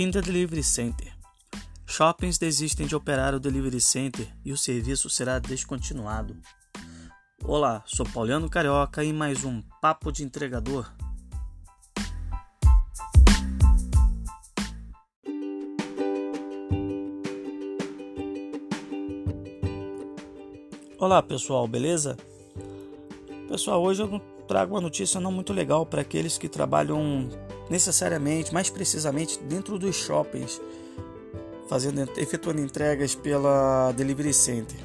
Fim da Delivery Center. Shoppings desistem de operar o Delivery Center e o serviço será descontinuado. Olá, sou Pauliano Carioca e mais um Papo de Entregador. Olá pessoal, beleza? Pessoal, hoje eu trago uma notícia não muito legal para aqueles que trabalham necessariamente, mais precisamente dentro dos shoppings, fazendo, efetuando entregas pela Delivery Center.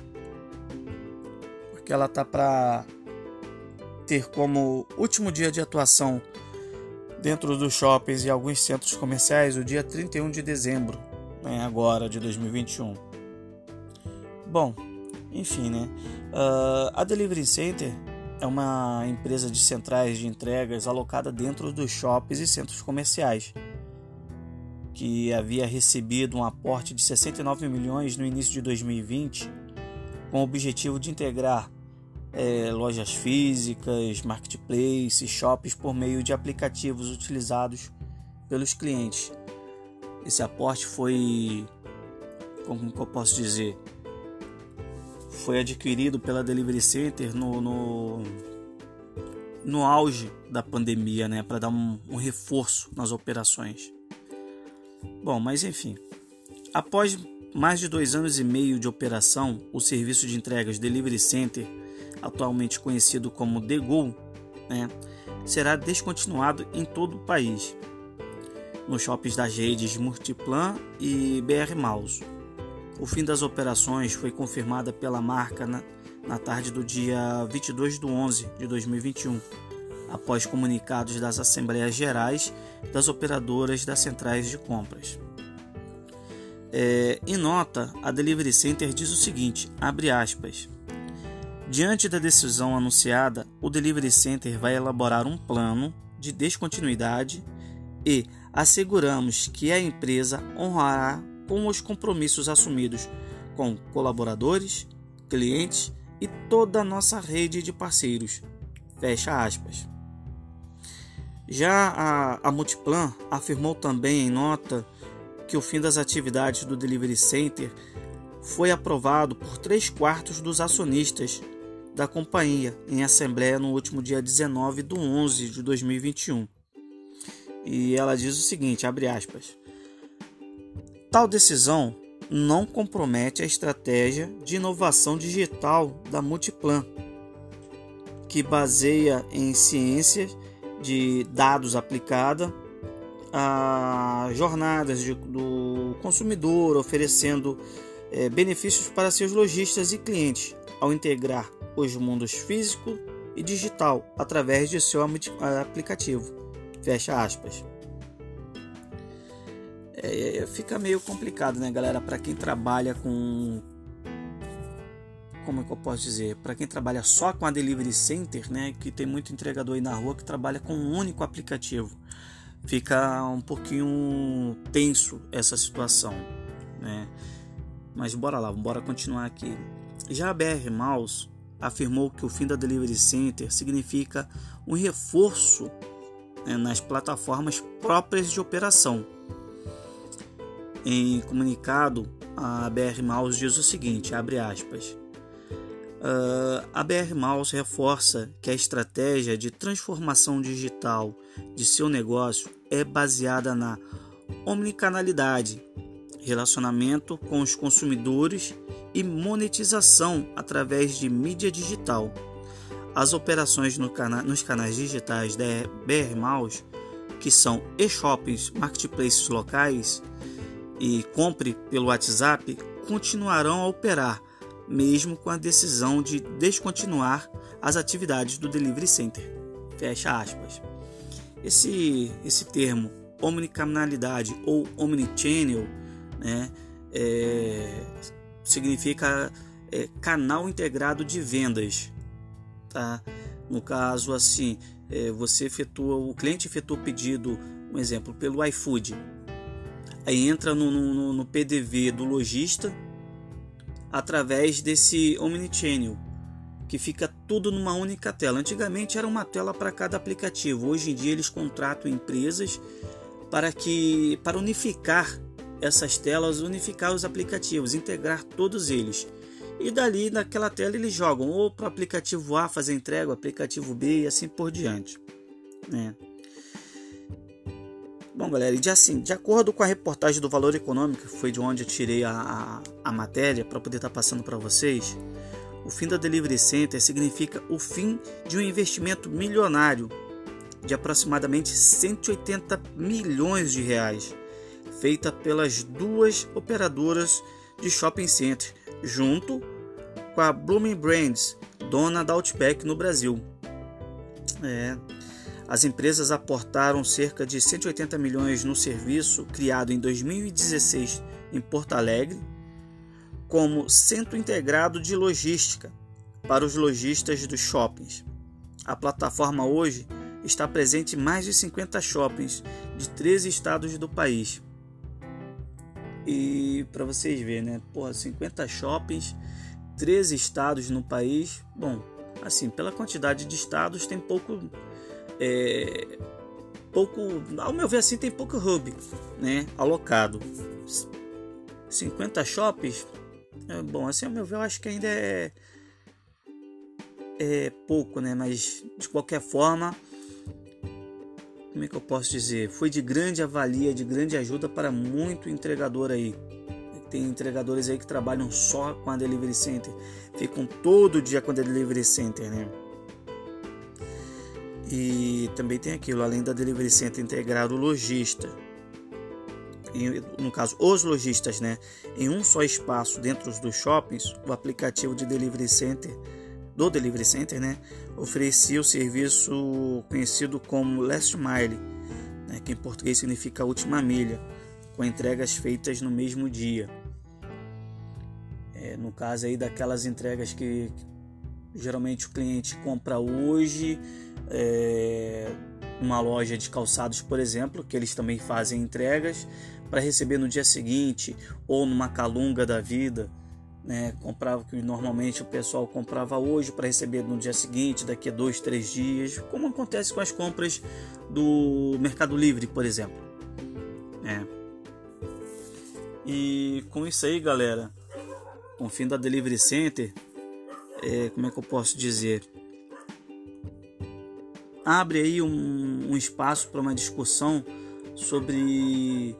Porque ela tá para ter como último dia de atuação dentro dos shoppings e alguns centros comerciais o dia 31 de dezembro, né, agora de 2021. Bom, enfim, né? Uh, a Delivery Center é uma empresa de centrais de entregas alocada dentro dos shoppings e centros comerciais, que havia recebido um aporte de 69 milhões no início de 2020, com o objetivo de integrar é, lojas físicas, marketplaces shoppings por meio de aplicativos utilizados pelos clientes. Esse aporte foi, como eu posso dizer, foi adquirido pela Delivery Center no, no, no auge da pandemia, né, para dar um, um reforço nas operações. Bom, mas enfim, após mais de dois anos e meio de operação, o serviço de entregas Delivery Center, atualmente conhecido como Degol, né, será descontinuado em todo o país, nos shoppings das redes Multiplan e BR Mouse. O fim das operações foi confirmada pela marca na, na tarde do dia 22 de 11 de 2021, após comunicados das Assembleias Gerais das operadoras das centrais de compras. É, em nota, a Delivery Center diz o seguinte, abre aspas, Diante da decisão anunciada, o Delivery Center vai elaborar um plano de descontinuidade e asseguramos que a empresa honrará com os compromissos assumidos com colaboradores, clientes e toda a nossa rede de parceiros. Fecha aspas. Já a, a Multiplan afirmou também em nota que o fim das atividades do Delivery Center foi aprovado por três quartos dos acionistas da companhia em assembleia no último dia 19 de 11 de 2021. E ela diz o seguinte, abre aspas, Tal decisão não compromete a estratégia de inovação digital da Multiplan, que baseia em ciências de dados aplicada a jornadas de, do consumidor, oferecendo é, benefícios para seus lojistas e clientes ao integrar os mundos físico e digital através de seu aplicativo. Fecha aspas é, é, fica meio complicado, né, galera? Para quem trabalha com. Como é que eu posso dizer? Para quem trabalha só com a Delivery Center, né? Que tem muito entregador aí na rua que trabalha com um único aplicativo. Fica um pouquinho tenso essa situação, né? Mas bora lá, bora continuar aqui. Já a BR Mouse afirmou que o fim da Delivery Center significa um reforço né, nas plataformas próprias de operação em comunicado, a BR Mouse diz o seguinte, abre aspas, Uh, a BR Mouse reforça que a estratégia de transformação digital de seu negócio é baseada na omnicanalidade, relacionamento com os consumidores e monetização através de mídia digital. As operações no cana nos canais digitais da BR Mouse, que são e-shoppings, marketplaces locais, e compre pelo WhatsApp continuarão a operar, mesmo com a decisão de descontinuar as atividades do Delivery Center. Fecha aspas. Esse, esse termo omnicanalidade ou omnichannel né, é, significa é, canal integrado de vendas. Tá? No caso, assim, é, você efetua, o cliente efetua o pedido, um exemplo, pelo iFood entra no, no, no PDV do lojista através desse Omnichannel, que fica tudo numa única tela. Antigamente era uma tela para cada aplicativo, hoje em dia eles contratam empresas para que para unificar essas telas, unificar os aplicativos, integrar todos eles. E dali naquela tela eles jogam ou para o aplicativo A fazer entrega, o aplicativo B e assim por diante. Né? Bom, galera, e assim, de acordo com a reportagem do Valor Econômico, foi de onde eu tirei a, a, a matéria para poder estar tá passando para vocês, o fim da Delivery Center significa o fim de um investimento milionário de aproximadamente 180 milhões de reais, feita pelas duas operadoras de shopping center, junto com a Blooming Brands, dona da Outback no Brasil. É, as empresas aportaram cerca de 180 milhões no serviço criado em 2016 em Porto Alegre, como centro integrado de logística para os lojistas dos shoppings. A plataforma hoje está presente em mais de 50 shoppings de 13 estados do país. E para vocês verem, né? Porra, 50 shoppings, 13 estados no país. Bom, assim, pela quantidade de estados tem pouco é, pouco, ao meu ver assim, tem pouco hub, né, alocado. 50 shoppings, é, bom, assim, ao meu ver, eu acho que ainda é é pouco, né, mas de qualquer forma, como é que eu posso dizer? Foi de grande avalia, de grande ajuda para muito entregador aí. Tem entregadores aí que trabalham só com a Delivery Center, ficam todo dia com a Delivery Center, né? E também tem aquilo, além da Delivery Center integrar o lojista, no caso os lojistas, né, em um só espaço dentro dos shoppings, o aplicativo de Delivery Center do Delivery Center, né, oferecia o serviço conhecido como Last Mile, né, que em português significa última milha, com entregas feitas no mesmo dia. É, no caso aí daquelas entregas que geralmente o cliente compra hoje é, uma loja de calçados, por exemplo, que eles também fazem entregas para receber no dia seguinte ou numa calunga da vida. Né, comprava que normalmente o pessoal comprava hoje para receber no dia seguinte, daqui a dois, três dias, como acontece com as compras do Mercado Livre, por exemplo. É. E com isso aí, galera, com o fim da Delivery Center, é, como é que eu posso dizer? abre aí um, um espaço para uma discussão sobre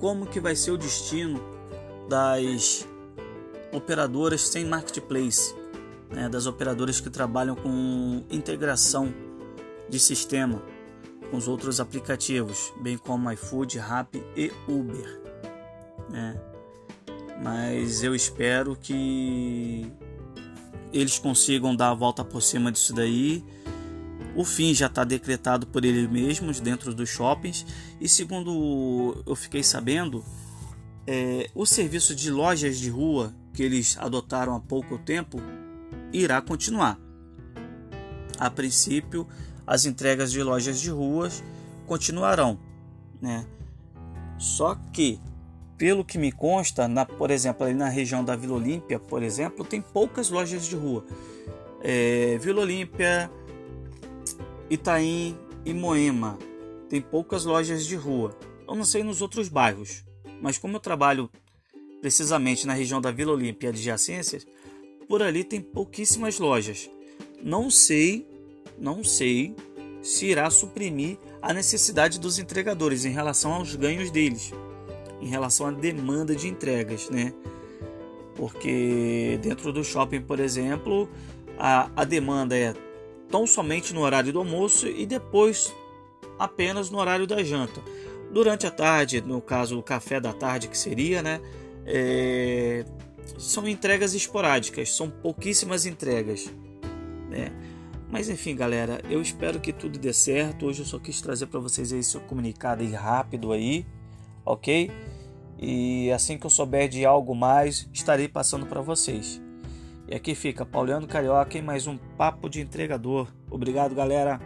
como que vai ser o destino das operadoras sem marketplace, né, das operadoras que trabalham com integração de sistema com os outros aplicativos, bem como iFood, Rappi e Uber. Né? Mas eu espero que eles consigam dar a volta por cima disso daí o fim já está decretado por eles mesmos dentro dos shoppings e segundo eu fiquei sabendo, é, o serviço de lojas de rua que eles adotaram há pouco tempo irá continuar. A princípio, as entregas de lojas de ruas continuarão, né? Só que, pelo que me consta, na, por exemplo, ali na região da Vila Olímpia, por exemplo, tem poucas lojas de rua. É, Vila Olímpia, Itaim e Moema tem poucas lojas de rua. Eu não sei nos outros bairros, mas como eu trabalho precisamente na região da Vila Olímpia e adjacências, por ali tem pouquíssimas lojas. Não sei, não sei se irá suprimir a necessidade dos entregadores em relação aos ganhos deles, em relação à demanda de entregas, né? Porque dentro do shopping, por exemplo, a, a demanda é tão somente no horário do almoço e depois apenas no horário da janta. Durante a tarde, no caso o café da tarde que seria, né? É... São entregas esporádicas, são pouquíssimas entregas, né? Mas enfim, galera, eu espero que tudo dê certo. Hoje eu só quis trazer para vocês esse comunicado aí rápido aí, ok? E assim que eu souber de algo mais, estarei passando para vocês. E aqui fica Pauliano Carioca em mais um Papo de Entregador. Obrigado, galera.